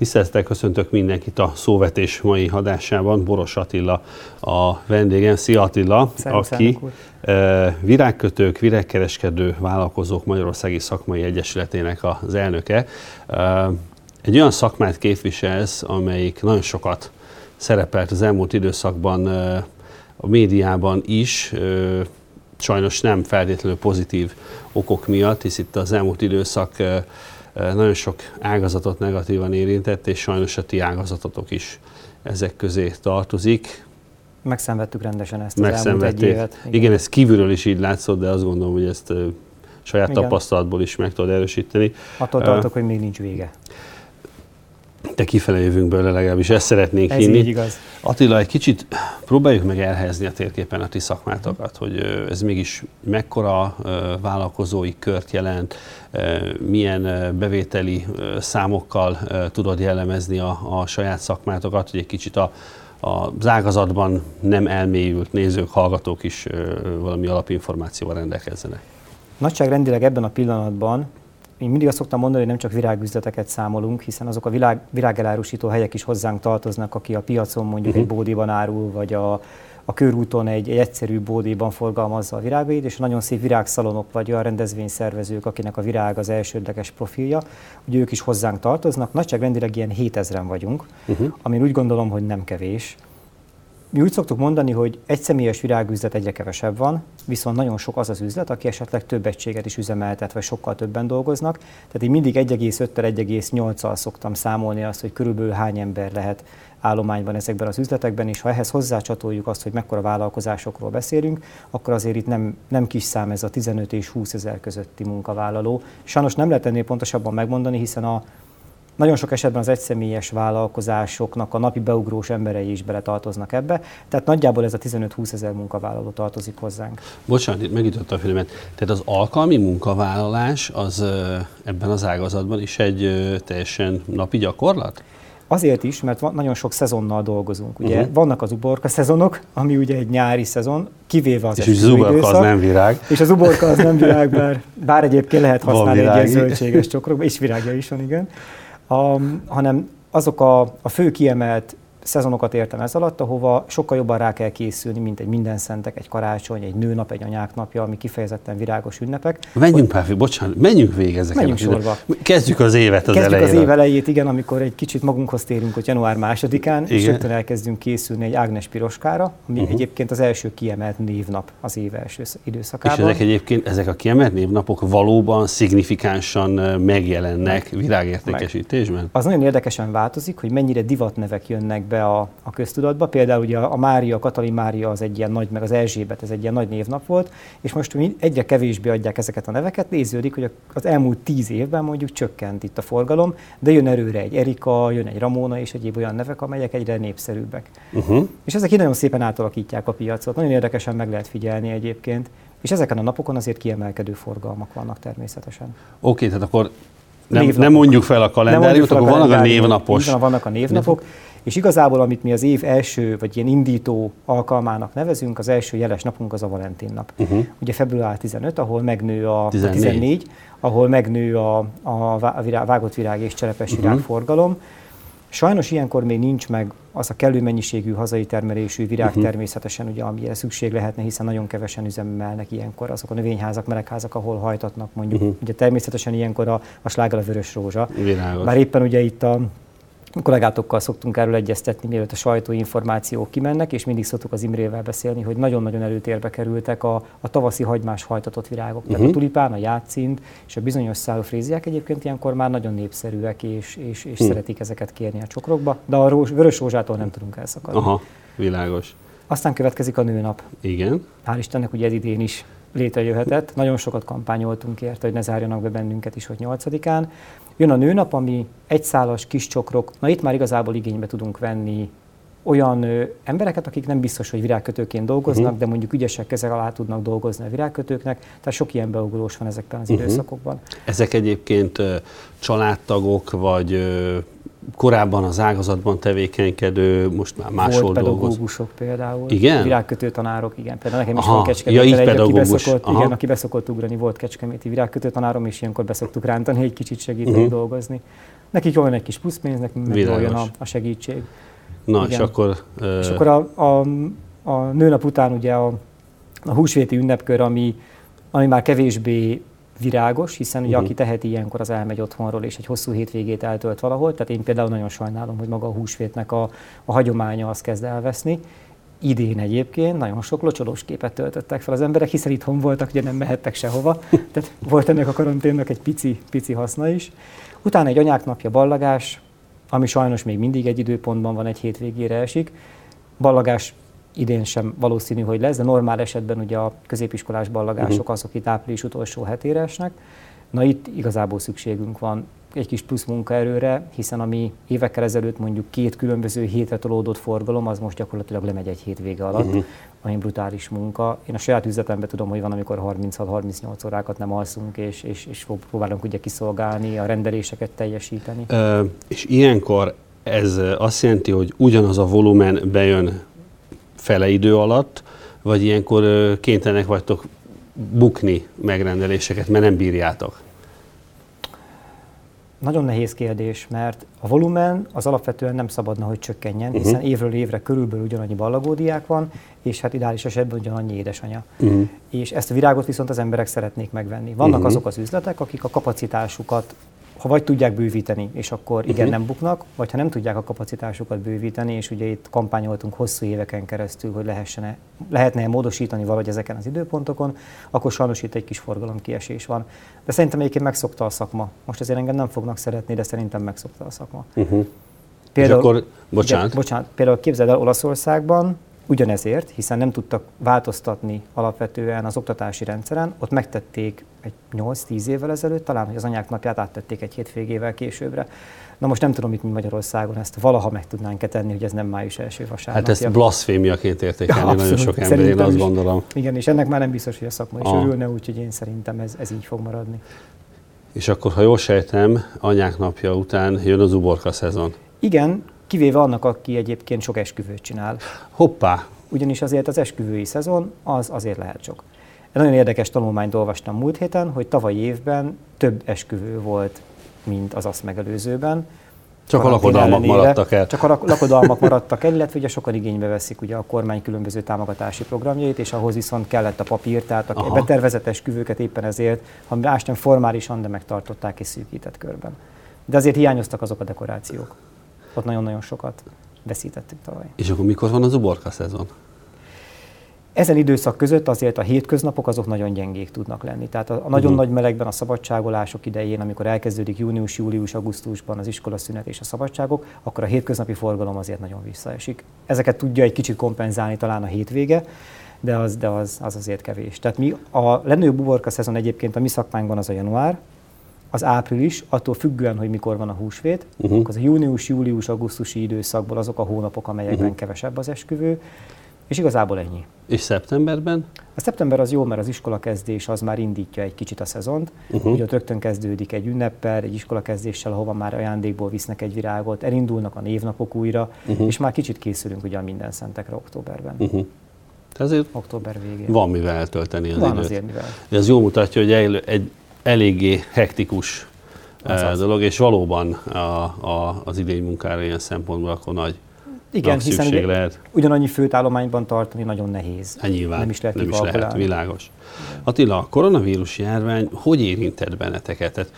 Tisztelettel köszöntök mindenkit a szóvetés mai adásában. Boros Attila a vendégem. Szia Attila, Szervusz, aki e, virágkötők, virágkereskedő vállalkozók Magyarországi Szakmai Egyesületének az elnöke. E, egy olyan szakmát képviselsz, amelyik nagyon sokat szerepelt az elmúlt időszakban e, a médiában is, sajnos nem feltétlenül pozitív okok miatt, hisz itt az elmúlt időszak nagyon sok ágazatot negatívan érintett, és sajnos a ti ágazatotok is ezek közé tartozik. Megszenvedtük rendesen ezt az elmúlt egy évet. Igen. Igen, ez kívülről is így látszott, de azt gondolom, hogy ezt saját Igen. tapasztalatból is meg tudod erősíteni. Attól tartok, uh, hogy még nincs vége de kifele jövünk belőle legalábbis, ezt szeretnénk Ez hinni. Így igaz. Attila, egy kicsit próbáljuk meg elhelyezni a térképen a ti szakmátokat, hogy ez mégis mekkora vállalkozói kört jelent, milyen bevételi számokkal tudod jellemezni a, a saját szakmátokat, hogy egy kicsit a, az ágazatban nem elmélyült nézők, hallgatók is valami alapinformációval rendelkezzenek. Nagyságrendileg ebben a pillanatban én mindig azt szoktam mondani, hogy nem csak virágüzleteket számolunk, hiszen azok a világ, virágelárusító helyek is hozzánk tartoznak, aki a piacon mondjuk uh-huh. egy mhm. bódéban árul, vagy a, a körúton egy, egy egyszerű bódéban forgalmazza a virágait, és nagyon szép virágszalonok vagy olyan rendezvényszervezők, akinek a virág az elsődleges profilja, hogy ők is hozzánk tartoznak. Nagyságrendileg ilyen 7000-en vagyunk, uh-huh. ami úgy gondolom, hogy nem kevés. Mi úgy szoktuk mondani, hogy egy személyes virágüzlet egyre kevesebb van, viszont nagyon sok az az üzlet, aki esetleg több egységet is üzemeltet, vagy sokkal többen dolgoznak. Tehát én mindig 1,5-tel, 1,8-al szoktam számolni azt, hogy körülbelül hány ember lehet állományban ezekben az üzletekben, és ha ehhez hozzácsatoljuk azt, hogy mekkora vállalkozásokról beszélünk, akkor azért itt nem, nem kis szám ez a 15 és 20 ezer közötti munkavállaló. Sajnos nem lehet ennél pontosabban megmondani, hiszen a nagyon sok esetben az egyszemélyes vállalkozásoknak a napi beugrós emberei is beletartoznak ebbe, tehát nagyjából ez a 15-20 ezer munkavállaló tartozik hozzánk. Bocsánat, itt megütött a filmet. Tehát az alkalmi munkavállalás az ebben az ágazatban is egy teljesen napi gyakorlat? Azért is, mert van, nagyon sok szezonnal dolgozunk. Ugye uh-huh. vannak az uborka szezonok, ami ugye egy nyári szezon, kivéve az És az uborka az nem virág. És az uborka az nem virág, bár, bár egyébként lehet használni egy ilyen zöldséges csokrokba, és virágja is van, igen um, hanem azok a, a fő kiemelt szezonokat értem ez alatt, ahova sokkal jobban rá kell készülni, mint egy minden szentek, egy karácsony, egy nőnap, egy anyák napja, ami kifejezetten virágos ünnepek. Menjünk, Páfi, bocsánat, menjünk végig ezeket. Menjünk sorba. Kezdjük az évet az Kezdjük elején. az év elejét, igen, amikor egy kicsit magunkhoz térünk, hogy január másodikán, igen. és rögtön elkezdünk készülni egy Ágnes Piroskára, ami uh-huh. egyébként az első kiemelt névnap az év első időszakában. És ezek egyébként, ezek a kiemelt névnapok valóban szignifikánsan megjelennek meg. virágértékesítésben? Meg. Az nagyon érdekesen változik, hogy mennyire divatnevek jönnek be a, a köztudatba. Például ugye a Mária, a Katalin Mária az egy ilyen nagy, meg az Erzsébet, ez egy ilyen nagy névnap volt, és most egyre kevésbé adják ezeket a neveket, néződik, hogy az elmúlt tíz évben mondjuk csökkent itt a forgalom, de jön erőre egy Erika, jön egy Ramona és egyéb olyan nevek, amelyek egyre népszerűbbek. Uh-huh. És ezek így nagyon szépen átalakítják a piacot. Nagyon érdekesen meg lehet figyelni egyébként. És ezeken a napokon azért kiemelkedő forgalmak vannak természetesen. Oké, okay, tehát akkor nem, nem mondjuk fel a kalendáriumot, akkor vannak a névnapos. Van, vannak a névnapok. És igazából, amit mi az év első, vagy ilyen indító alkalmának nevezünk, az első jeles napunk az a Valentin nap. Uh-huh. Ugye február 15, ahol megnő a 14, a 14 ahol megnő a, a vágott virág és cserepes virág uh-huh. forgalom. Sajnos ilyenkor még nincs meg az a kellő mennyiségű hazai termelésű virág uh-huh. természetesen, ugye, amire szükség lehetne, hiszen nagyon kevesen üzemelnek ilyenkor azok a növényházak, melegházak, ahol hajtatnak mondjuk. Uh-huh. Ugye természetesen ilyenkor a, a slágel a vörös rózsa. Világos. Bár éppen ugye itt a kollégátokkal szoktunk erről egyeztetni, mielőtt a sajtóinformációk kimennek, és mindig szoktuk az Imrével beszélni, hogy nagyon-nagyon előtérbe kerültek a, a tavaszi hagymás hajtatott virágok. Uh-huh. Tehát a mhm. tulipán, a játszint és a bizonyos szálofréziák egyébként ilyenkor már nagyon népszerűek, és, és, és uh-huh. szeretik ezeket kérni a csokrokba, de a rós, vörös rózsától nem tudunk elszakadni. Aha, világos. Aztán következik a nőnap. Igen. Hál' Istennek ugye ez idén is létrejöhetett. Nagyon sokat kampányoltunk érte, hogy ne zárjanak be bennünket is, hogy 8-án. Jön a nőnap, ami egyszálas kis csokrok. Na itt már igazából igénybe tudunk venni olyan ö, embereket, akik nem biztos, hogy virágkötőként dolgoznak, uh-huh. de mondjuk ügyesek kezek alá tudnak dolgozni a virágkötőknek, tehát sok ilyen beugrós van ezekben az uh-huh. időszakokban. Ezek egyébként ö, családtagok, vagy ö, korábban az ágazatban tevékenykedő, most már máshol Volt dolgoz. pedagógusok például. Igen? Virágkötő tanárok, igen. Például nekem is Aha, van kecskeméten ja, egy, aki beszokott, Aha. igen, aki beszokott ugrani, volt kecskeméti virágkötő tanárom, és ilyenkor beszoktuk rántani, egy kicsit segíteni Mhm. dolgozni. Nekik jól jön egy kis pluszpénz, nekünk meg jól jön Világos. a, a segítség. Na, és Igen. akkor... ö, És akkor a, a, a nőnap után ugye a, a húsvéti ünnepkör, ami, ami már kevésbé virágos, hiszen ugye Mhm. aki teheti ilyenkor az elmegy otthonról, és egy hosszú hétvégét eltölt valahol. Tehát én például nagyon sajnálom, hogy maga a húsvétnek a, a hagyománya az kezd elveszni. Idén egyébként nagyon sok locsolós képet töltöttek fel az emberek, hiszen itthon voltak, ugye nem mehettek sehova. Tehát volt ennek a karanténnak egy pici, pici haszna is. Utána egy anyák napja ballagás, ami sajnos még mindig egy időpontban van, egy hétvégére esik. Ballagás idén sem valószínű, hogy lesz, de normál esetben ugye a középiskolás ballagások azok itt április utolsó hetére esnek. Na itt igazából szükségünk van egy kis plusz munkaerőre, hiszen ami évekkel ezelőtt mondjuk két különböző hétre tolódott forgalom, az most gyakorlatilag lemegy egy hétvége alatt, uh-huh. ami brutális munka. Én a saját üzletemben tudom, hogy van, amikor 36-38 órákat nem alszunk, és, és, és próbálunk ugye kiszolgálni, a rendeléseket teljesíteni. Ö, és ilyenkor ez azt jelenti, hogy ugyanaz a volumen bejön fele idő alatt, vagy ilyenkor kénytelenek vagytok bukni megrendeléseket, mert nem bírjátok? Nagyon nehéz kérdés, mert a volumen az alapvetően nem szabadna, hogy csökkenjen, Mhm. hiszen évről évre körülbelül ugyanannyi ballagódiák van, és hát ideális esetben ugyanannyi édesanyja. Uh-huh. És ezt a virágot viszont az emberek szeretnék megvenni. Vannak Mhm. azok az üzletek, akik a kapacitásukat, ha vagy tudják bővíteni, és akkor igen, Mhm. nem buknak, vagy ha nem tudják a kapacitásukat bővíteni, és ugye itt kampányoltunk hosszú éveken keresztül, hogy lehessen lehetne módosítani valahogy ezeken az időpontokon, akkor sajnos itt egy kis forgalomkiesés van. De szerintem egyébként megszokta a szakma. Most azért engem nem fognak szeretni, de szerintem megszokta a szakma. Uh-huh. és akkor, bocsánat, Ugye, bocsánat, például képzeld el Olaszországban, ugyanezért, hiszen nem tudtak változtatni alapvetően az oktatási rendszeren, ott megtették egy 8-10 évvel ezelőtt, talán, hogy az anyák napját áttették egy hétvégével későbbre. Na most nem tudom, itt mi Magyarországon ezt valaha meg tudnánk-e tenni, hogy ez nem május első vasárnapja. hát ezt blaszfémiaként értékelni Ja, nagyon abszolút. sok ember, én azt gondolom. Igen, és ennek már nem biztos, hogy a szakma is Aha. örülne, úgyhogy én szerintem ez, ez így fog maradni. És akkor, ha jól sejtem, anyák napja után jön az uborka szezon. Igen, kivéve annak, aki egyébként sok esküvőt csinál. Hoppá! ugyanis azért az esküvői szezon az azért lehet sok. Egy nagyon érdekes tanulmányt olvastam múlt héten, hogy tavaly évben több esküvő volt, mint az azt megelőzőben. Csak a lakodalmak ellenére. maradtak el. Csak a lak- lakodalmak maradtak el, illetve ugye sokan igénybe veszik ugye a kormány különböző támogatási programjait, és ahhoz viszont kellett a papír, tehát a Aha. betervezett esküvőket éppen ezért, ha más nem formálisan, de megtartották és szűkített körben. De azért hiányoztak azok a dekorációk. Ott nagyon-nagyon sokat veszítettük tavaly. És akkor mikor van az uborka szezon? Ezen időszak között azért a hétköznapok azok nagyon gyengék tudnak lenni. Tehát a, a nagyon Mhm. nagy melegben, a szabadságolások idején, amikor elkezdődik június, július, augusztusban az iskolaszünet és a szabadságok, akkor a hétköznapi forgalom azért nagyon visszaesik. Ezeket tudja egy kicsit kompenzálni talán a hétvége, de az, de az, az azért kevés. Tehát mi a legnagyobb uborka szezon egyébként a mi szakmánkban az a január, az április, attól függően, hogy mikor van a húsvét, uh-huh. az a június, július, augusztusi időszakból azok a hónapok, amelyekben uh-huh. kevesebb az esküvő, és igazából ennyi. És szeptemberben? A szeptember az jó, mert az iskolakezdés az már indítja egy kicsit a szezont. Uh-huh. Ugye ott rögtön kezdődik egy ünneppel, egy iskolakezdéssel, ahova már ajándékból visznek egy virágot, elindulnak a névnapok újra, uh-huh. és már kicsit készülünk ugye a minden szentekre októberben. Uh-huh. Ezért Október végén. van mivel eltölteni az Van időt. azért mivel. Ez jól mutatja, hogy egy, egy eléggé hektikus Az eh, dolog, és valóban a, a, az idény munkára ilyen szempontból akkor nagy, Igen, nagy hiszen ugye lehet. ugyanannyi főtállományban tartani nagyon nehéz. Hát nyilván Nem is lehet nem is lehet, világos. Attila, a koronavírus járvány hogy érintett benneteket? Tehát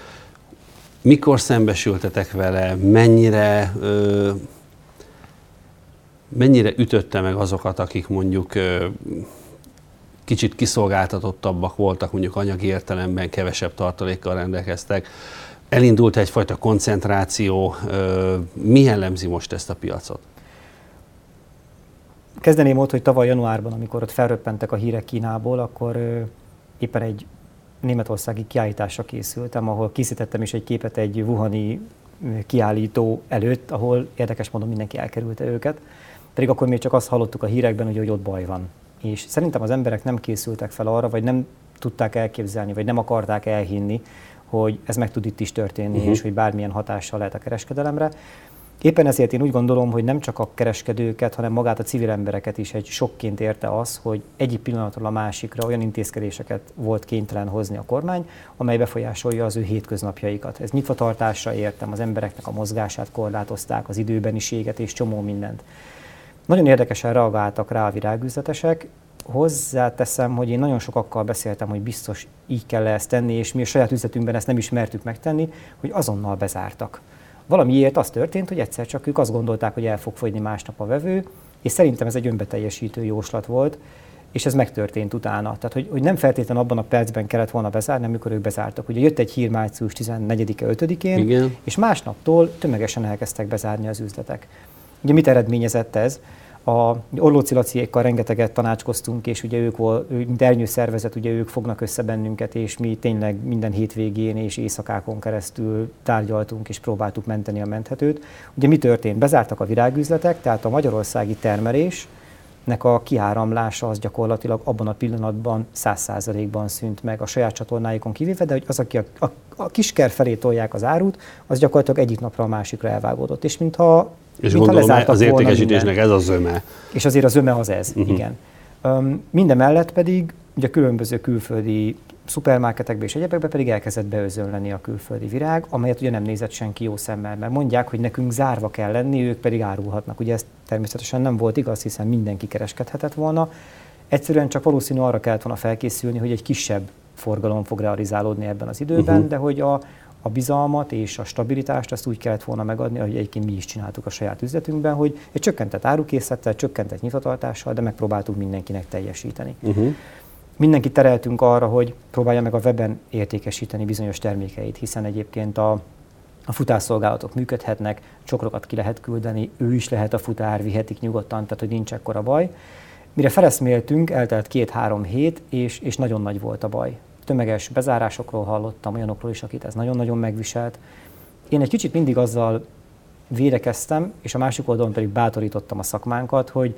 mikor szembesültetek vele, mennyire, ö, mennyire ütötte meg azokat, akik mondjuk ö, kicsit kiszolgáltatottabbak voltak, mondjuk anyagi értelemben kevesebb tartalékkal rendelkeztek. Elindult egyfajta koncentráció. Mi jellemzi most ezt a piacot? Kezdeném ott, hogy tavaly januárban, amikor ott felröppentek a hírek Kínából, akkor éppen egy németországi kiállításra készültem, ahol készítettem is egy képet egy wuhani kiállító előtt, ahol érdekes módon mindenki elkerülte őket. Pedig akkor még csak azt hallottuk a hírekben, hogy, hogy ott baj van. És szerintem az emberek nem készültek fel arra, vagy nem tudták elképzelni, vagy nem akarták elhinni, hogy ez meg tud itt is történni, uh-huh. és hogy bármilyen hatással lehet a kereskedelemre. Éppen ezért én úgy gondolom, hogy nem csak a kereskedőket, hanem magát a civil embereket is egy sokként érte az, hogy egyik pillanatról a másikra olyan intézkedéseket volt kénytelen hozni a kormány, amely befolyásolja az ő hétköznapjaikat. Ez nyitvatartásra értem, az embereknek a mozgását korlátozták, az időbeniséget és csomó mindent. Nagyon érdekesen reagáltak rá a virágüzletesek, hozzáteszem, hogy én nagyon sokakkal beszéltem, hogy biztos így kell ezt tenni, és mi a saját üzletünkben ezt nem ismertük megtenni, hogy azonnal bezártak. Valamiért az történt, hogy egyszer csak ők azt gondolták, hogy el fog fogyni másnap a vevő, és szerintem ez egy önbeteljesítő jóslat volt, és ez megtörtént utána. Tehát, hogy, hogy nem feltétlenül abban a percben kellett volna bezárni, amikor ők bezártak. Ugye jött egy hír március 14-e, 5-én, és másnaptól tömegesen elkezdtek bezárni az üzletek. Ugye mit eredményezett ez? A Orlóci Laciékkal rengeteget tanácskoztunk, és ugye ők, mint szervezet, ugye ők fognak össze bennünket, és mi tényleg minden hétvégén és éjszakákon keresztül tárgyaltunk, és próbáltuk menteni a menthetőt. Ugye mi történt? Bezártak a virágüzletek, tehát a magyarországi termelés, nek a kiáramlása az gyakorlatilag abban a pillanatban 100%-ban szűnt meg a saját csatornáikon kivéve, de hogy az, aki a, a, a kisker felé tolják az árut, az gyakorlatilag egyik napra a másikra elvágódott. És mintha és Mint gondolom az értékesítésnek ez az zöme. És azért az zöme az ez, uh-huh. igen. Um, minden mellett pedig ugye különböző külföldi szupermarketekbe és egyebekbe pedig elkezdett beözönleni a külföldi virág, amelyet ugye nem nézett senki jó szemmel, mert mondják, hogy nekünk zárva kell lenni, ők pedig árulhatnak. Ugye ez természetesen nem volt igaz, hiszen mindenki kereskedhetett volna. Egyszerűen csak valószínű arra kellett volna felkészülni, hogy egy kisebb forgalom fog realizálódni ebben az időben, uh-huh. de hogy a, a bizalmat és a stabilitást azt úgy kellett volna megadni, ahogy egyébként mi is csináltuk a saját üzletünkben, hogy egy csökkentett árukészlettel, csökkentett nyitvatartással, de megpróbáltuk mindenkinek teljesíteni. Uh-huh. Mindenki tereltünk arra, hogy próbálja meg a weben értékesíteni bizonyos termékeit, hiszen egyébként a, a futásszolgálatok működhetnek, csokrokat ki lehet küldeni, ő is lehet a futár, vihetik nyugodtan, tehát hogy nincs ekkora baj. Mire feleszméltünk, eltelt két-három hét, és, és nagyon nagy volt a baj tömeges bezárásokról hallottam, olyanokról is, akit ez nagyon-nagyon megviselt. Én egy kicsit mindig azzal védekeztem, és a másik oldalon pedig bátorítottam a szakmánkat, hogy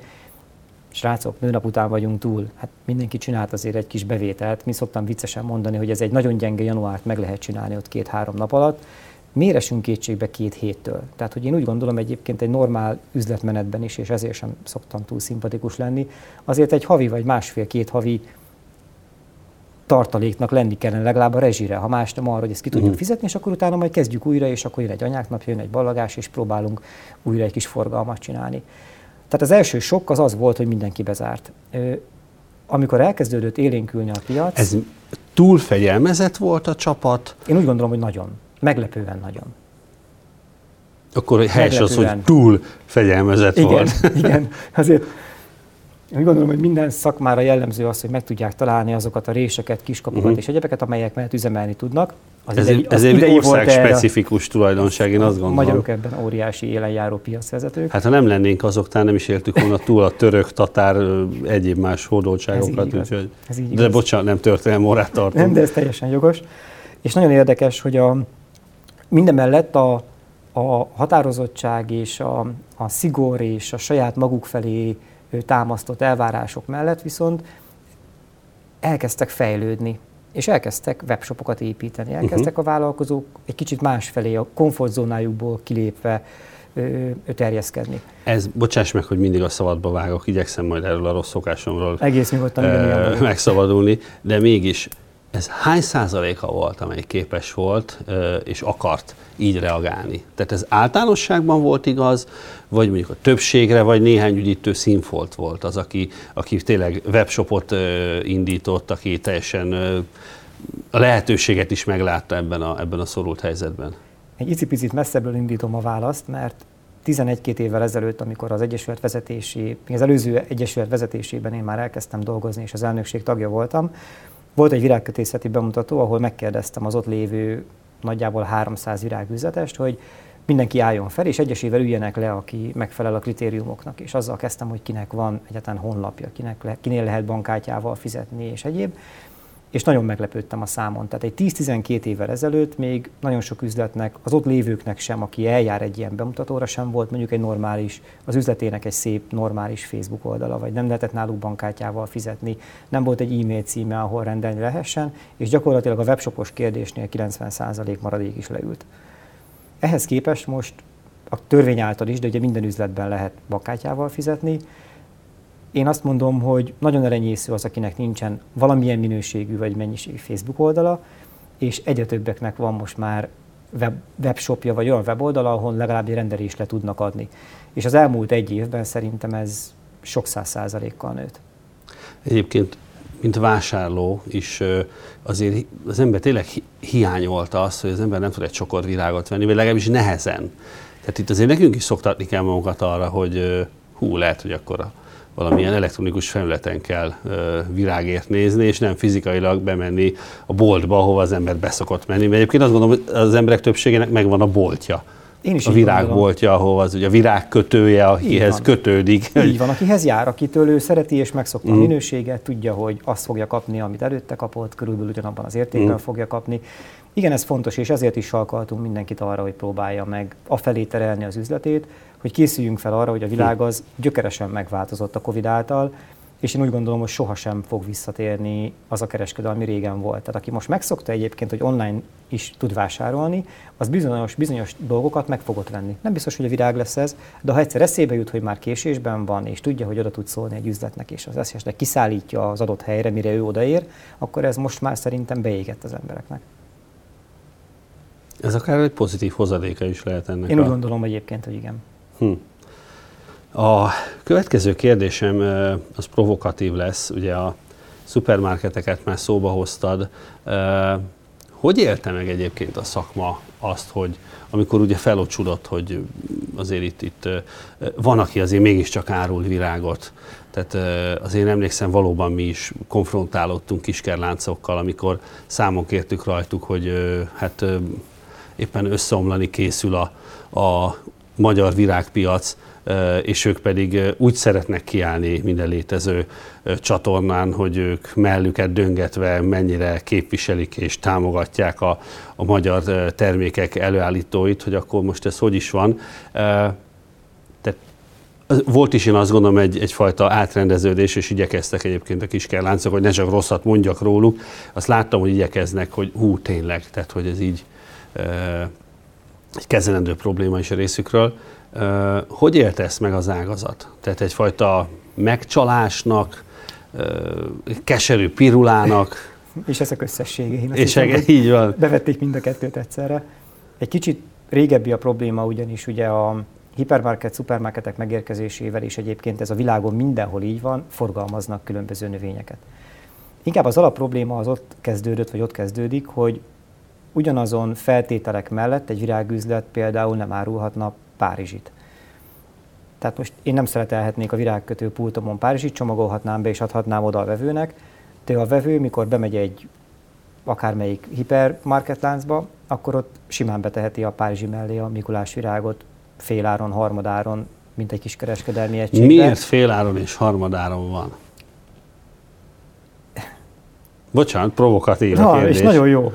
srácok, nőnap után vagyunk túl, hát mindenki csinált azért egy kis bevételt. Mi szoktam viccesen mondani, hogy ez egy nagyon gyenge januárt meg lehet csinálni ott két-három nap alatt. Miért esünk kétségbe két héttől? Tehát, hogy én úgy gondolom egyébként egy normál üzletmenetben is, és ezért sem szoktam túl szimpatikus lenni, azért egy havi vagy másfél-két havi tartaléknak lenni kellene legalább a rezsire, ha más nem arra, hogy ezt ki tudjuk uh-huh. fizetni, és akkor utána majd kezdjük újra, és akkor jön egy anyáknap, jön egy ballagás, és próbálunk újra egy kis forgalmat csinálni. Tehát az első sok az az volt, hogy mindenki bezárt. Amikor elkezdődött élénkülni a piac... Ez túl fegyelmezett volt a csapat? Én úgy gondolom, hogy nagyon. Meglepően nagyon. Akkor helyes az, hogy túl fegyelmezett igen, volt. Igen, azért úgy gondolom, hogy minden szakmára jellemző az, hogy meg tudják találni azokat a réseket, kiskapukat uh-huh. és egyebeket, amelyek mellett üzemelni tudnak. Az ez, idei, ez egy ország specifikus tulajdonság, én azt gondolom. Magyarok ebben óriási élenjáró piacvezetők. Hát ha nem lennénk azok, talán nem is éltük volna túl a török, tatár, egyéb más hódoltságokat. Ez úgyhogy, ez így de bocsánat, nem történelmi órát tartunk. Nem, de ez teljesen jogos. És nagyon érdekes, hogy a, minden mellett a, a határozottság és a, a szigor és a saját maguk felé támasztott elvárások mellett viszont elkezdtek fejlődni, és elkezdtek webshopokat építeni, elkezdtek uh-huh. a vállalkozók egy kicsit másfelé, a komfortzónájukból kilépve ö, terjeszkedni. Ez, bocsáss meg, hogy mindig a szabadba vágok, igyekszem majd erről a rossz szokásomról Egész nyugodtan ö, megszabadulni, de mégis ez hány százaléka volt, amely képes volt és akart így reagálni? Tehát ez általánosságban volt igaz, vagy mondjuk a többségre, vagy néhány ügyítő színfolt volt az, aki, aki tényleg webshopot indított, aki teljesen a lehetőséget is meglátta ebben a, ebben a szorult helyzetben? Egy icipicit messzebbről indítom a választ, mert 11-2 évvel ezelőtt, amikor az Egyesület vezetési, az előző Egyesület vezetésében én már elkezdtem dolgozni, és az elnökség tagja voltam, volt egy virágkötészeti bemutató, ahol megkérdeztem az ott lévő nagyjából 300 virágüzletest, hogy mindenki álljon fel, és egyesével üljenek le, aki megfelel a kritériumoknak. És azzal kezdtem, hogy kinek van egyáltalán honlapja, kinek le, kinél lehet bankkártyával fizetni, és egyéb és nagyon meglepődtem a számon. Tehát egy 10-12 évvel ezelőtt még nagyon sok üzletnek, az ott lévőknek sem, aki eljár egy ilyen bemutatóra, sem volt mondjuk egy normális, az üzletének egy szép, normális Facebook oldala, vagy nem lehetett náluk bankkártyával fizetni, nem volt egy e-mail címe, ahol rendelni lehessen, és gyakorlatilag a webshopos kérdésnél 90% maradék is leült. Ehhez képest most a törvény által is, de ugye minden üzletben lehet bankkártyával fizetni. Én azt mondom, hogy nagyon elenyésző az, akinek nincsen valamilyen minőségű vagy mennyiségű Facebook oldala, és egyre többeknek van most már web, webshopja, vagy olyan weboldala, ahol legalább egy rendelést le tudnak adni. És az elmúlt egy évben szerintem ez sok száz százalékkal nőtt. Egyébként, mint vásárló is azért az ember tényleg hiányolta azt, hogy az ember nem tud egy csokor virágot venni, vagy legalábbis nehezen. Tehát itt azért nekünk is szoktatni kell magunkat arra, hogy hú, lehet, hogy akkor a valamilyen elektronikus felületen kell virágért nézni, és nem fizikailag bemenni a boltba, ahova az ember beszokott menni. Mert egyébként azt gondolom, hogy az emberek többségének megvan a boltja. Én is a virágboltja, ahol az ugye a virág kötője, akihez kötődik. Így van, akihez jár, akitől ő szereti és megszokta mm. a minőséget, tudja, hogy azt fogja kapni, amit előtte kapott, körülbelül ugyanabban az értékben mm. fogja kapni. Igen, ez fontos, és ezért is salkaltunk mindenkit arra, hogy próbálja meg afelé terelni az üzletét, hogy készüljünk fel arra, hogy a világ az gyökeresen megváltozott a Covid által, és én úgy gondolom, hogy sohasem fog visszatérni az a kereskedelmi ami régen volt. Tehát aki most megszokta egyébként, hogy online is tud vásárolni, az bizonyos, bizonyos dolgokat meg fogott venni. Nem biztos, hogy a virág lesz ez, de ha egyszer eszébe jut, hogy már késésben van, és tudja, hogy oda tud szólni egy üzletnek, és az esetleg kiszállítja az adott helyre, mire ő odaér, akkor ez most már szerintem beégett az embereknek. Ez akár egy pozitív hozadéka is lehet ennek. Én a... úgy gondolom egyébként, hogy igen. Hm. A következő kérdésem az provokatív lesz, ugye a szupermarketeket már szóba hoztad. Hogy élte meg egyébként a szakma azt, hogy amikor ugye felocsudott, hogy azért itt, itt van, aki azért mégiscsak árul virágot, tehát azért emlékszem, valóban mi is konfrontálódtunk kiskerláncokkal, amikor számon kértük rajtuk, hogy hát éppen összeomlani készül a, a magyar virágpiac, és ők pedig úgy szeretnek kiállni minden létező csatornán, hogy ők mellüket döngetve mennyire képviselik és támogatják a, a magyar termékek előállítóit, hogy akkor most ez hogy is van. Volt is én azt gondolom egy, egyfajta átrendeződés, és igyekeztek egyébként a kiskerláncok, hogy ne csak rosszat mondjak róluk. Azt láttam, hogy igyekeznek, hogy hú, tényleg, tehát hogy ez így egy kezelendő probléma is a részükről. Hogy élte ezt meg az ágazat? Tehát egyfajta megcsalásnak, keserű pirulának. És ezek összessége. Én és hiszem, így van. Bevették mind a kettőt egyszerre. Egy kicsit régebbi a probléma, ugyanis ugye a hipermarket, szupermarketek megérkezésével, és egyébként ez a világon mindenhol így van, forgalmaznak különböző növényeket. Inkább az alapprobléma az ott kezdődött, vagy ott kezdődik, hogy ugyanazon feltételek mellett egy virágüzlet például nem árulhatna Párizsit. Tehát most én nem szeretelhetnék a virágkötő pultomon Párizsit, csomagolhatnám be és adhatnám oda a vevőnek, de a vevő, mikor bemegy egy akármelyik hipermarketláncba, akkor ott simán beteheti a Párizsi mellé a Mikulás virágot féláron, harmadáron, mint egy kis kereskedelmi egységben. Miért féláron és harmadáron van? Bocsánat, provokatív a kérdés. és nagyon jó.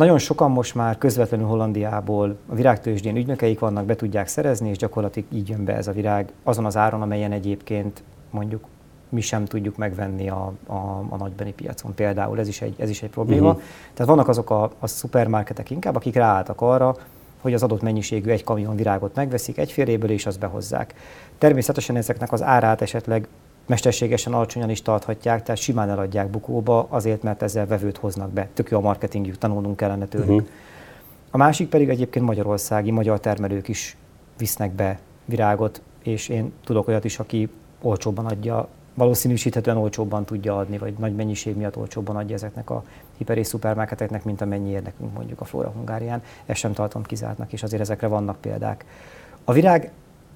Nagyon sokan most már közvetlenül Hollandiából a virágtőzsdén ügynökeik vannak, be tudják szerezni, és gyakorlatilag így jön be ez a virág azon az áron, amelyen egyébként mondjuk mi sem tudjuk megvenni a, a, a nagybeni piacon. Például ez is egy, ez is egy probléma. Uh-huh. Tehát vannak azok a, a szupermarketek inkább, akik ráálltak arra, hogy az adott mennyiségű egy kamion virágot megveszik egyféléből, és azt behozzák. Természetesen ezeknek az árát esetleg mesterségesen alacsonyan is tarthatják, tehát simán eladják bukóba, azért, mert ezzel vevőt hoznak be. Tök jó a marketingjük, tanulnunk kellene tőlük. Uh-huh. A másik pedig egyébként magyarországi, magyar termelők is visznek be virágot, és én tudok olyat is, aki olcsóbban adja, valószínűsíthetően olcsóbban tudja adni, vagy nagy mennyiség miatt olcsóbban adja ezeknek a hiper és szupermarketeknek, mint amennyiért nekünk mondjuk a Flora Hungárián. Ezt sem tartom kizártnak, és azért ezekre vannak példák. A virág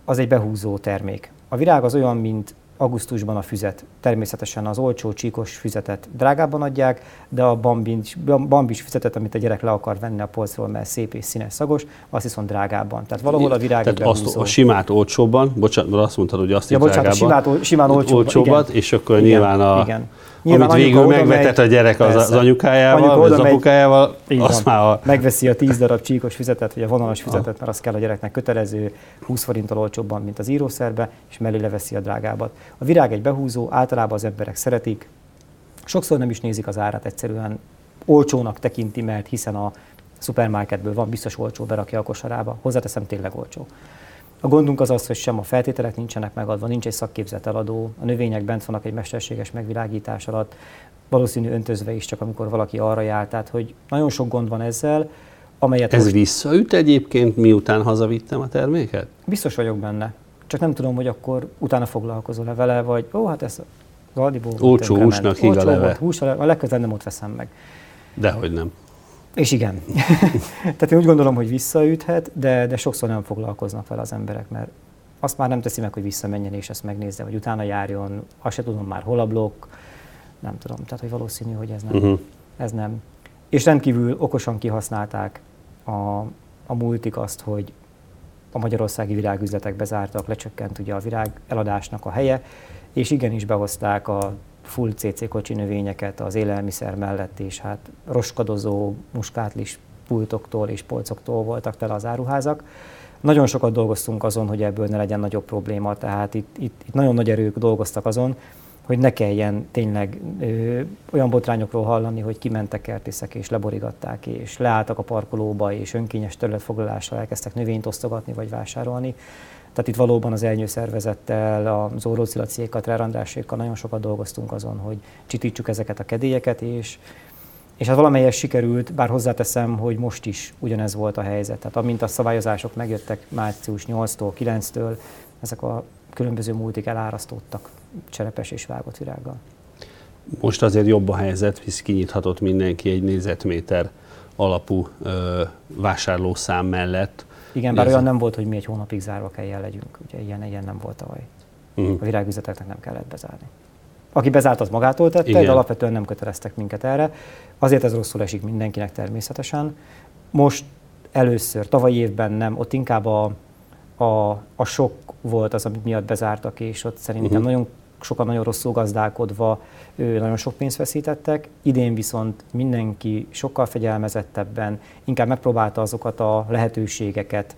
az egy behúzó termék. A virág az olyan, mint augusztusban a füzet. Természetesen az olcsó csíkos füzetet drágábban adják, de a bambis, bambis füzetet, amit a gyerek le akar venni a polcról, mert szép és színes szagos, azt viszont drágábban. Tehát valahol a virág Tehát azt a simát olcsóbban, bocsánat, azt mondtad, hogy azt ja, bocsánat, a simát, simán olcsóbban, olcsóbbat, igen. és akkor igen, nyilván a, igen. Nyilván amit végül megvetett a gyerek az, az anyukájával, vagy az apukájával, azt már a... Megveszi a 10 darab csíkos füzetet, vagy a vonalas füzetet, mert az kell a gyereknek kötelező, 20 forinttal olcsóbban, mint az írószerbe, és mellé leveszi a drágábbat. A virág egy behúzó, általában az emberek szeretik, sokszor nem is nézik az árat, egyszerűen olcsónak tekinti, mert hiszen a szupermarketből van, biztos olcsó, berakja a kosarába. Hozzáteszem, tényleg olcsó. A gondunk az az, hogy sem a feltételek nincsenek megadva, nincs egy szakképzett eladó, a növények bent vannak egy mesterséges megvilágítás alatt, valószínű öntözve is csak amikor valaki arra jár. Tehát, hogy nagyon sok gond van ezzel, amelyet Ez most... visszaüt egyébként, miután hazavittem a terméket? Biztos vagyok benne. Csak nem tudom, hogy akkor utána foglalkozol-e vele, vagy ó, hát ez Galdiból Olcsó húsnak híg a leve. Hús, a legközelebb nem ott veszem meg. Dehogy nem. És igen. Tehát én úgy gondolom, hogy visszaüthet, de, de sokszor nem foglalkoznak vele az emberek, mert azt már nem teszi meg, hogy visszamenjen és ezt megnézze, vagy utána járjon, azt se tudom már hol a blokk, nem tudom, tehát hogy valószínű, hogy ez nem. Uh-huh. Ez nem. És rendkívül okosan kihasználták a, a multik azt, hogy a magyarországi virágüzletek bezártak, lecsökkent ugye a virág eladásnak a helye, és igenis behozták a full CC kocsi növényeket az élelmiszer mellett, és hát roskadozó muskátlis pultoktól és polcoktól voltak tele az áruházak. Nagyon sokat dolgoztunk azon, hogy ebből ne legyen nagyobb probléma, tehát itt, itt, itt nagyon nagy erők dolgoztak azon, hogy ne kelljen tényleg ö, olyan botrányokról hallani, hogy kimentek kertészek és leborigatták, és leálltak a parkolóba, és önkényes területfoglalással elkezdtek növényt osztogatni vagy vásárolni. Tehát itt valóban az elnyőszervezettel, az orrócilacékkal, trerandrásékkal nagyon sokat dolgoztunk azon, hogy csitítsuk ezeket a kedélyeket, és, és hát valamelyes sikerült, bár hozzáteszem, hogy most is ugyanez volt a helyzet. Tehát amint a szabályozások megjöttek március 8-tól, 9-től, ezek a különböző múltik elárasztódtak cserepes és vágott virággal. Most azért jobb a helyzet, hisz kinyithatott mindenki egy négyzetméter alapú ö, vásárlószám mellett. Igen, bár olyan nem volt, hogy mi egy hónapig zárva kell legyünk. Ugye ilyen, ilyen nem volt tavaly. Uh-huh. A virágüzeteknek nem kellett bezárni. Aki bezárt, az magától tette, Igen. de alapvetően nem köteleztek minket erre. Azért ez rosszul esik mindenkinek természetesen. Most először, tavaly évben nem, ott inkább a, a, a sok volt az, amit miatt bezártak, és ott szerintem uh-huh. nagyon sokan nagyon rosszul gazdálkodva nagyon sok pénzt veszítettek. Idén viszont mindenki sokkal fegyelmezettebben inkább megpróbálta azokat a lehetőségeket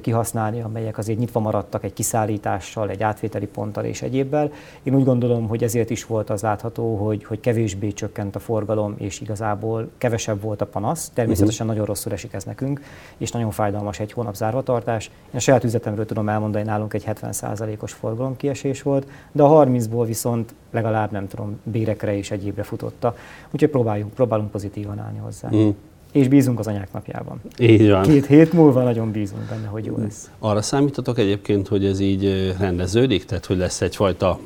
kihasználni, amelyek azért nyitva maradtak egy kiszállítással, egy átvételi ponttal és egyébbel. Én úgy gondolom, hogy ezért is volt az látható, hogy, hogy kevésbé csökkent a forgalom, és igazából kevesebb volt a panasz. Természetesen uh-huh. nagyon rosszul esik ez nekünk, és nagyon fájdalmas egy hónap zárvatartás. Én a saját üzletemről tudom elmondani, nálunk egy 70%-os forgalomkiesés volt, de a 30-ból viszont legalább nem tudom, bérekre és egyébre futotta. Úgyhogy próbáljunk, próbálunk pozitívan állni hozzá. Uh-huh és bízunk az anyák napjában. Így van. Két hét múlva nagyon bízunk benne, hogy jó lesz. Arra számítatok egyébként, hogy ez így rendeződik? Tehát, hogy lesz egyfajta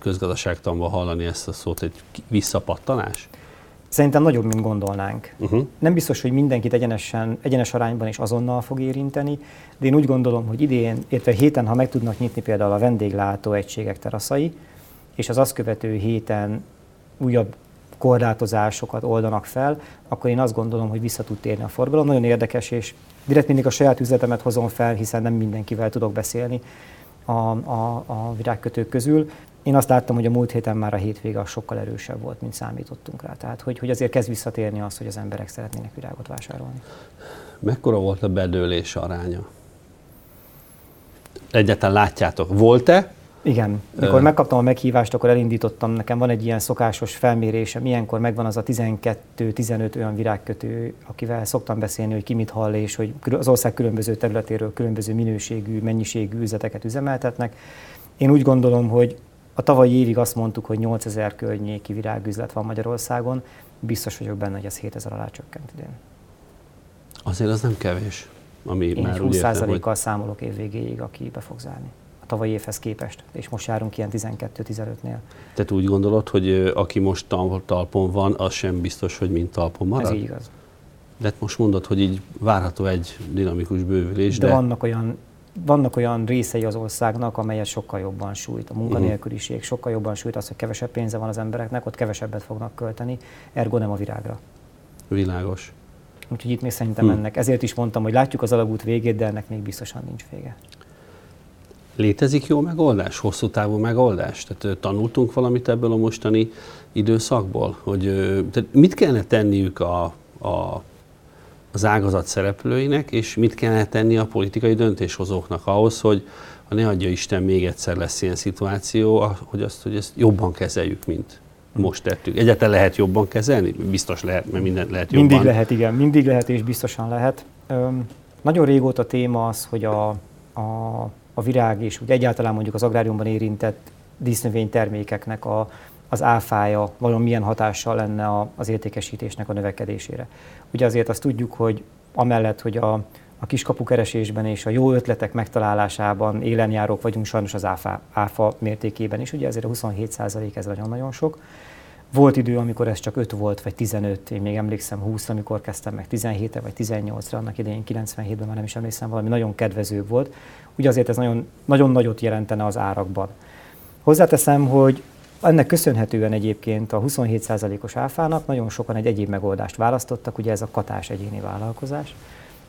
közgazdaságtanban hallani ezt a szót, egy visszapattanás? Szerintem nagyobb, mint gondolnánk. Uh-huh. Nem biztos, hogy mindenkit egyenesen, egyenes arányban és azonnal fog érinteni, de én úgy gondolom, hogy idén, illetve héten, ha meg tudnak nyitni például a vendéglátó egységek teraszai, és az azt követő héten újabb korlátozásokat oldanak fel, akkor én azt gondolom, hogy vissza tud térni a forgalom. Nagyon érdekes, és direkt mindig a saját üzletemet hozom fel, hiszen nem mindenkivel tudok beszélni a, a, a virágkötők közül. Én azt láttam, hogy a múlt héten már a hétvége sokkal erősebb volt, mint számítottunk rá. Tehát, hogy, hogy azért kezd visszatérni az, hogy az emberek szeretnének virágot vásárolni. Mekkora volt a bedőlés aránya? Egyáltalán látjátok, volt-e, igen. Mikor megkaptam a meghívást, akkor elindítottam, nekem van egy ilyen szokásos felmérésem, milyenkor megvan az a 12-15 olyan virágkötő, akivel szoktam beszélni, hogy ki mit hall, és hogy az ország különböző területéről különböző minőségű, mennyiségű üzleteket üzemeltetnek. Én úgy gondolom, hogy a tavalyi évig azt mondtuk, hogy 8000 környéki virágüzlet van Magyarországon, biztos vagyok benne, hogy ez 7000 alá csökkent idén. Azért az nem kevés. Ami Én már 20%-kal hogy... számolok évvégéig, aki be fog zárni a tavalyi évhez képest, és most járunk ilyen 12-15-nél. Tehát úgy gondolod, hogy aki most talpon van, az sem biztos, hogy mind talpon marad? Ez így igaz. De hát most mondod, hogy így várható egy dinamikus bővülés. De, de... Vannak, olyan, vannak olyan részei az országnak, amelyet sokkal jobban sújt. A munkanélküliség uh-huh. sokkal jobban sújt az, hogy kevesebb pénze van az embereknek, ott kevesebbet fognak költeni, ergo nem a virágra. Világos. Úgyhogy itt még szerintem hmm. ennek, ezért is mondtam, hogy látjuk az alagút végét, de ennek még biztosan nincs vége. Létezik jó megoldás, hosszú távú megoldás? Tehát tanultunk valamit ebből a mostani időszakból? Hogy, tehát mit kellene tenniük a, a, az ágazat szereplőinek, és mit kellene tenni a politikai döntéshozóknak ahhoz, hogy ha ne adja Isten még egyszer lesz ilyen szituáció, hogy azt, hogy ezt jobban kezeljük, mint most tettük. Egyáltalán lehet jobban kezelni? Biztos lehet, mert mindent lehet jobban. Mindig lehet, igen. Mindig lehet, és biztosan lehet. Öm, nagyon régóta téma az, hogy a, a, a virág és úgy egyáltalán mondjuk az agráriumban érintett dísznövénytermékeknek a, az áfája valami milyen hatással lenne a, az értékesítésnek a növekedésére. Ugye azért azt tudjuk, hogy amellett, hogy a, a kiskapukeresésben és a jó ötletek megtalálásában élenjárók vagyunk sajnos az áfa, áfa mértékében is, ugye azért a 27 ez nagyon-nagyon sok. Volt idő, amikor ez csak 5 volt, vagy 15, én még emlékszem 20, amikor kezdtem meg 17 vagy 18-ra, annak idején 97-ben már nem is emlékszem, valami nagyon kedvező volt. Ugye azért ez nagyon, nagyon nagyot jelentene az árakban. Hozzáteszem, hogy ennek köszönhetően egyébként a 27%-os áfának nagyon sokan egy egyéb megoldást választottak, ugye ez a katás egyéni vállalkozás,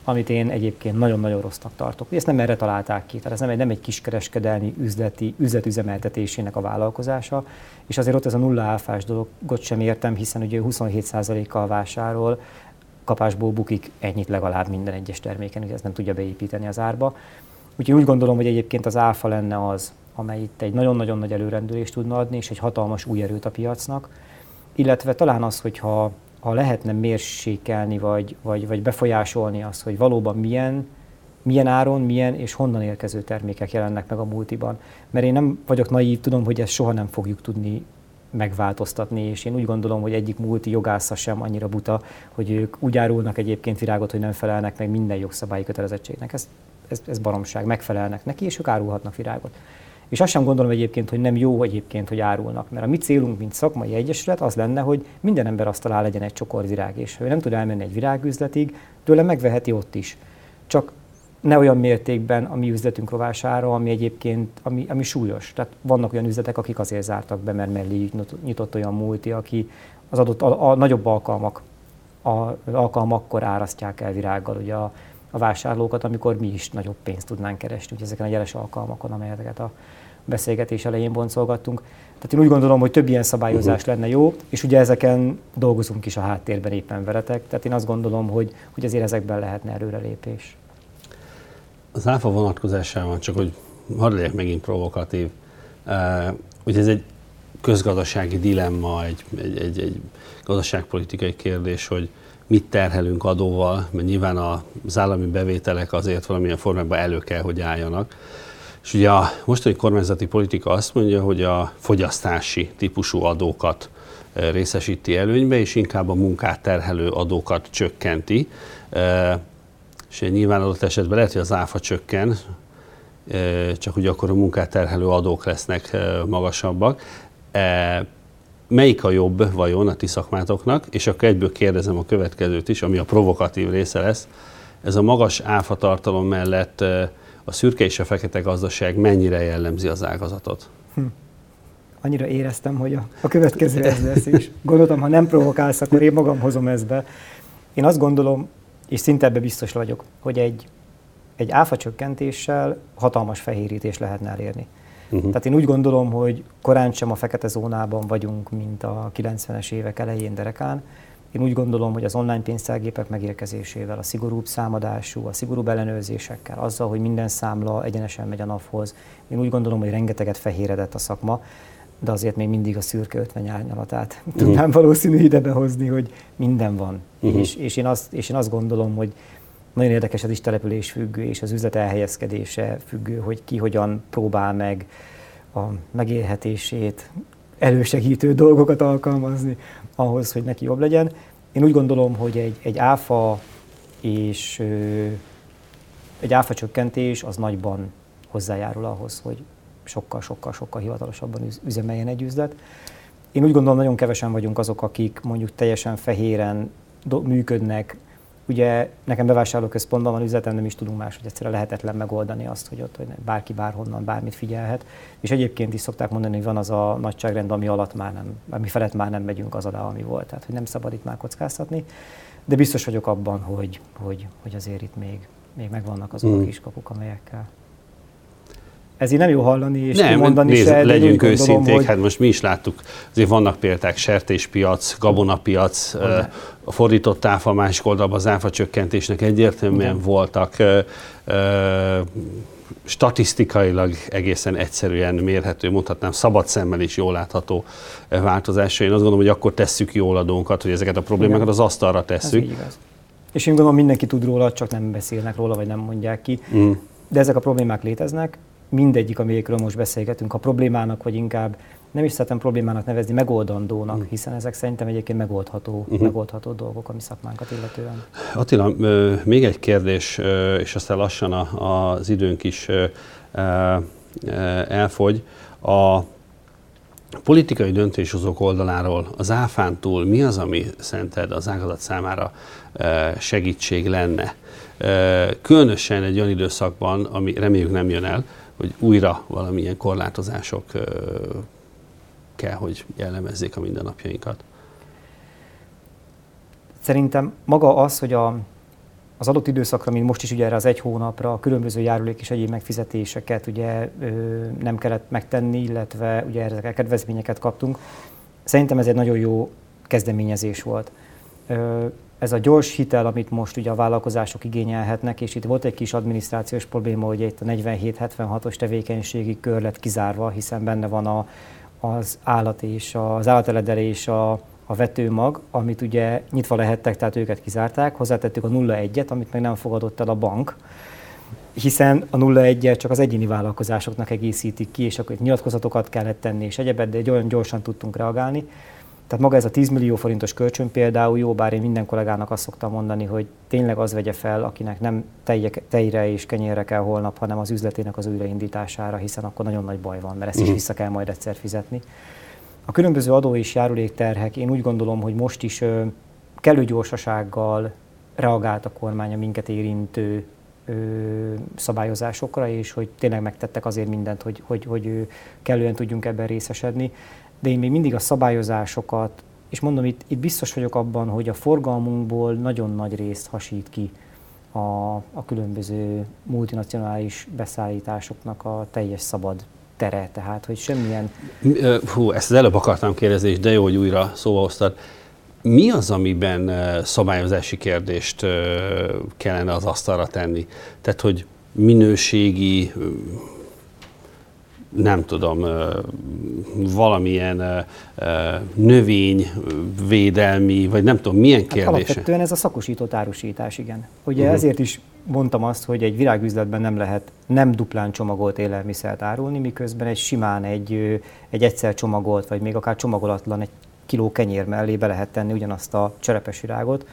amit én egyébként nagyon-nagyon rossznak tartok. Ezt nem erre találták ki, tehát ez nem egy, nem egy kiskereskedelmi üzleti, üzletüzemeltetésének a vállalkozása, és azért ott ez a nulla áfás dologot sem értem, hiszen ugye 27%-kal vásárol, kapásból bukik ennyit legalább minden egyes terméken, ugye ez nem tudja beépíteni az árba. Úgyhogy úgy gondolom, hogy egyébként az áfa lenne az, amely itt egy nagyon-nagyon nagy előrendülést tudna adni, és egy hatalmas új erőt a piacnak. Illetve talán az, hogyha ha lehetne mérsékelni, vagy, vagy, vagy befolyásolni azt, hogy valóban milyen, milyen áron, milyen és honnan érkező termékek jelennek meg a multiban. Mert én nem vagyok naív, tudom, hogy ezt soha nem fogjuk tudni megváltoztatni, és én úgy gondolom, hogy egyik multi jogásza sem annyira buta, hogy ők úgy árulnak egyébként virágot, hogy nem felelnek meg minden jogszabályi kötelezettségnek. Ez, ez, ez baromság, megfelelnek neki, és ők árulhatnak virágot. És azt sem gondolom egyébként, hogy nem jó egyébként, hogy árulnak, mert a mi célunk, mint szakmai egyesület, az lenne, hogy minden ember azt talál legyen egy csokor virág, és ha ő nem tud elmenni egy virágüzletig, tőle megveheti ott is. Csak ne olyan mértékben a mi üzletünk rovására, ami egyébként ami, ami súlyos. Tehát vannak olyan üzletek, akik azért zártak be, mert mellé nyitott olyan multi, aki az adott a, a nagyobb alkalmak, a, alkalmakkor árasztják el virággal ugye a, a vásárlókat, amikor mi is nagyobb pénzt tudnánk keresni, ugye ezeken a jeles alkalmakon, amelyeket a beszélgetés elején boncolgattunk. Tehát én úgy gondolom, hogy több ilyen szabályozás uh-huh. lenne jó, és ugye ezeken dolgozunk is a háttérben éppen veletek, tehát én azt gondolom, hogy, hogy azért ezekben lehetne előrelépés. Az áfa vonatkozásában csak, hogy hadd legyek megint provokatív, uh, hogy ez egy közgazdasági dilemma, egy, egy, egy, egy gazdaságpolitikai kérdés, hogy mit terhelünk adóval, mert nyilván az állami bevételek azért valamilyen formában elő kell, hogy álljanak. És ugye a mostani kormányzati politika azt mondja, hogy a fogyasztási típusú adókat e, részesíti előnybe, és inkább a munkát terhelő adókat csökkenti. E, és nyilván adott esetben lehet, hogy az áfa csökken, e, csak ugye akkor a munkát terhelő adók lesznek magasabbak melyik a jobb vajon a ti szakmátoknak, és akkor egyből kérdezem a következőt is, ami a provokatív része lesz. Ez a magas áfa tartalom mellett a szürke és a fekete gazdaság mennyire jellemzi az ágazatot? Hm. Annyira éreztem, hogy a, a következő ez lesz is. Gondoltam, ha nem provokálsz, akkor én magam hozom ezt be. Én azt gondolom, és szinte ebbe biztos vagyok, hogy egy, egy áfa csökkentéssel hatalmas fehérítés lehetne elérni. Uh-huh. Tehát én úgy gondolom, hogy korán sem a fekete zónában vagyunk, mint a 90-es évek elején derekán. Én úgy gondolom, hogy az online pénztárgépek megérkezésével, a szigorúbb számadású, a szigorúbb ellenőrzésekkel, azzal, hogy minden számla egyenesen megy a NAV-hoz, én úgy gondolom, hogy rengeteget fehéredett a szakma, de azért még mindig a szürke 50 árnyalatát uh-huh. tudnám valószínű ide behozni, hogy minden van. Uh-huh. És, és, én azt, és én azt gondolom, hogy nagyon érdekes az is település függő, és az üzlet elhelyezkedése függő, hogy ki hogyan próbál meg a megélhetését elősegítő dolgokat alkalmazni ahhoz, hogy neki jobb legyen. Én úgy gondolom, hogy egy, egy áfa és egy áfa csökkentés az nagyban hozzájárul ahhoz, hogy sokkal-sokkal-sokkal hivatalosabban üzemeljen egy üzlet. Én úgy gondolom, nagyon kevesen vagyunk azok, akik mondjuk teljesen fehéren működnek, Ugye nekem bevásárlóközpontban van üzletem, nem is tudunk más, hogy egyszerűen lehetetlen megoldani azt, hogy ott hogy bárki bárhonnan bármit figyelhet. És egyébként is szokták mondani, hogy van az a nagyságrend, ami alatt már nem, ami felett már nem megyünk az alá, ami volt. Tehát, hogy nem szabad itt már kockáztatni. De biztos vagyok abban, hogy, hogy, hogy azért itt még, még megvannak azok mm. a kiskapuk, amelyekkel ez így nem jó hallani és nem, mondani nézd, se, legyünk őszinték, hogy... hát most mi is láttuk, azért vannak példák, sertéspiac, gabonapiac, a fordított áfa másik oldalban az áfa csökkentésnek egyértelműen Igen. voltak statisztikailag egészen egyszerűen mérhető, mondhatnám szabad szemmel is jól látható változásra. Én azt gondolom, hogy akkor tesszük jól a hogy ezeket a problémákat az asztalra tesszük. És én gondolom, mindenki tud róla, csak nem beszélnek róla, vagy nem mondják ki. Mm. De ezek a problémák léteznek, mindegyik, amikről most beszélgetünk, a problémának, vagy inkább nem is szeretem problémának nevezni, megoldandónak, mm. hiszen ezek szerintem egyébként megoldható, uh-huh. megoldható dolgok a mi szakmánkat illetően. Attila, még egy kérdés, és aztán lassan az időnk is elfogy. A politikai döntéshozók oldaláról az áfán túl mi az, ami szerinted az ágazat számára segítség lenne? Különösen egy olyan időszakban, ami reméljük nem jön el, hogy újra valamilyen korlátozások kell, hogy jellemezzék a mindennapjainkat? Szerintem maga az, hogy a, az adott időszakra, mint most is ugye erre az egy hónapra, a különböző járulék és egyéb megfizetéseket ugye nem kellett megtenni, illetve ugye ezeket kedvezményeket kaptunk. Szerintem ez egy nagyon jó kezdeményezés volt. Ez a gyors hitel, amit most ugye a vállalkozások igényelhetnek, és itt volt egy kis adminisztrációs probléma, hogy itt a 47-76-os tevékenységi kör lett kizárva, hiszen benne van a, az állat és az állateledel és a, a vetőmag, amit ugye nyitva lehettek, tehát őket kizárták, hozzátettük a 0-1-et, amit meg nem fogadott el a bank, hiszen a 0-1 csak az egyéni vállalkozásoknak egészítik ki, és akkor nyilatkozatokat kellett tenni, és egyebet, de olyan gyorsan tudtunk reagálni. Tehát maga ez a 10 millió forintos kölcsön például jó, bár én minden kollégának azt szoktam mondani, hogy tényleg az vegye fel, akinek nem tejre és kenyérre kell holnap, hanem az üzletének az újraindítására, hiszen akkor nagyon nagy baj van, mert ezt is mhm. vissza kell majd egyszer fizetni. A különböző adó és járulékterhek, én úgy gondolom, hogy most is kellő gyorsasággal reagált a kormány a minket érintő ö, szabályozásokra, és hogy tényleg megtettek azért mindent, hogy, hogy, hogy kellően tudjunk ebben részesedni de én még mindig a szabályozásokat, és mondom, itt, itt biztos vagyok abban, hogy a forgalmunkból nagyon nagy részt hasít ki a, a különböző multinacionális beszállításoknak a teljes szabad tere, tehát hogy semmilyen... Hú, ezt az előbb akartam kérdezni, és de jó, hogy újra szóba hoztad. Mi az, amiben szabályozási kérdést kellene az asztalra tenni? Tehát, hogy minőségi nem tudom, valamilyen növényvédelmi, vagy nem tudom, milyen hát kérdése? Alapvetően ez a szakosított árusítás, igen. Ugye uh-huh. ezért is mondtam azt, hogy egy virágüzletben nem lehet nem duplán csomagolt élelmiszert árulni, miközben egy simán egy, egy egyszer csomagolt, vagy még akár csomagolatlan egy kiló kenyér mellé be lehet tenni ugyanazt a cserepes virágot,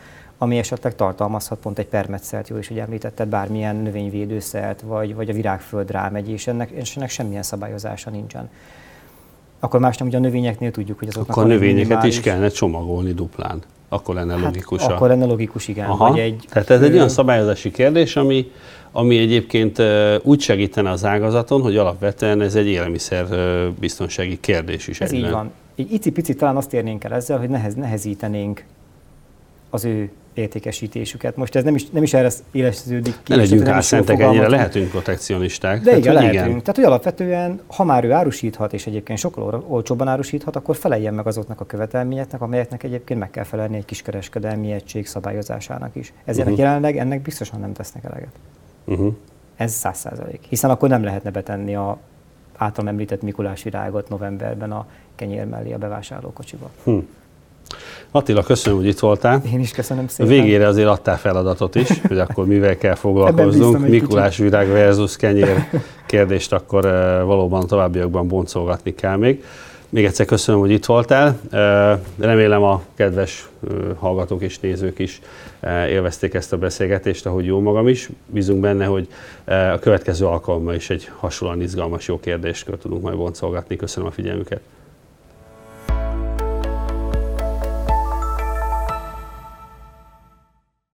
ami esetleg tartalmazhat pont egy permetszert, jó is, hogy említetted, bármilyen növényvédőszert, vagy, vagy a virágföld rámegy, és ennek, és ennek semmilyen szabályozása nincsen. Akkor más nem, ugye a növényeknél tudjuk, hogy azoknak Akkor a növényeket minimális... is kellene csomagolni duplán. Akkor lenne hát logikus. Akkor lenne logikus, igen. Aha. Vagy egy, Tehát ez egy olyan szabályozási kérdés, ami, ami egyébként úgy segítene az ágazaton, hogy alapvetően ez egy élelmiszer biztonsági kérdés is. Ez egyben. így van. Egy icipici talán azt érnénk el ezzel, hogy nehez, nehezítenénk az ő értékesítésüket. Most ez nem is, nem is erre élesztődik ki. Ne legyünk álszentek ennyire, lehetünk protekcionisták. De igen, lehetünk. Igen. Tehát, hogy alapvetően, ha már ő árusíthat, és egyébként sokkal olcsóbban árusíthat, akkor feleljen meg azoknak a követelményeknek, amelyeknek egyébként meg kell felelni egy kiskereskedelmi egység szabályozásának is. Ezért uh-huh. jelenleg ennek biztosan nem tesznek eleget. Uh-huh. Ez száz százalék. Hiszen akkor nem lehetne betenni a általam említett Mikulás virágot novemberben a kenyér mellé a bevásárlókocsiba. Hmm. Attila, köszönöm, hogy itt voltál. Én is köszönöm szépen. Végére azért adtál feladatot is, hogy akkor mivel kell foglalkoznunk. Mikulás virág versus kenyér kérdést akkor uh, valóban továbbiakban boncolgatni kell még. Még egyszer köszönöm, hogy itt voltál. Uh, remélem a kedves uh, hallgatók és nézők is élvezték ezt a beszélgetést, ahogy jó magam is. Bízunk benne, hogy a következő alkalommal is egy hasonlóan izgalmas jó kérdést tudunk majd boncolgatni. Köszönöm a figyelmüket.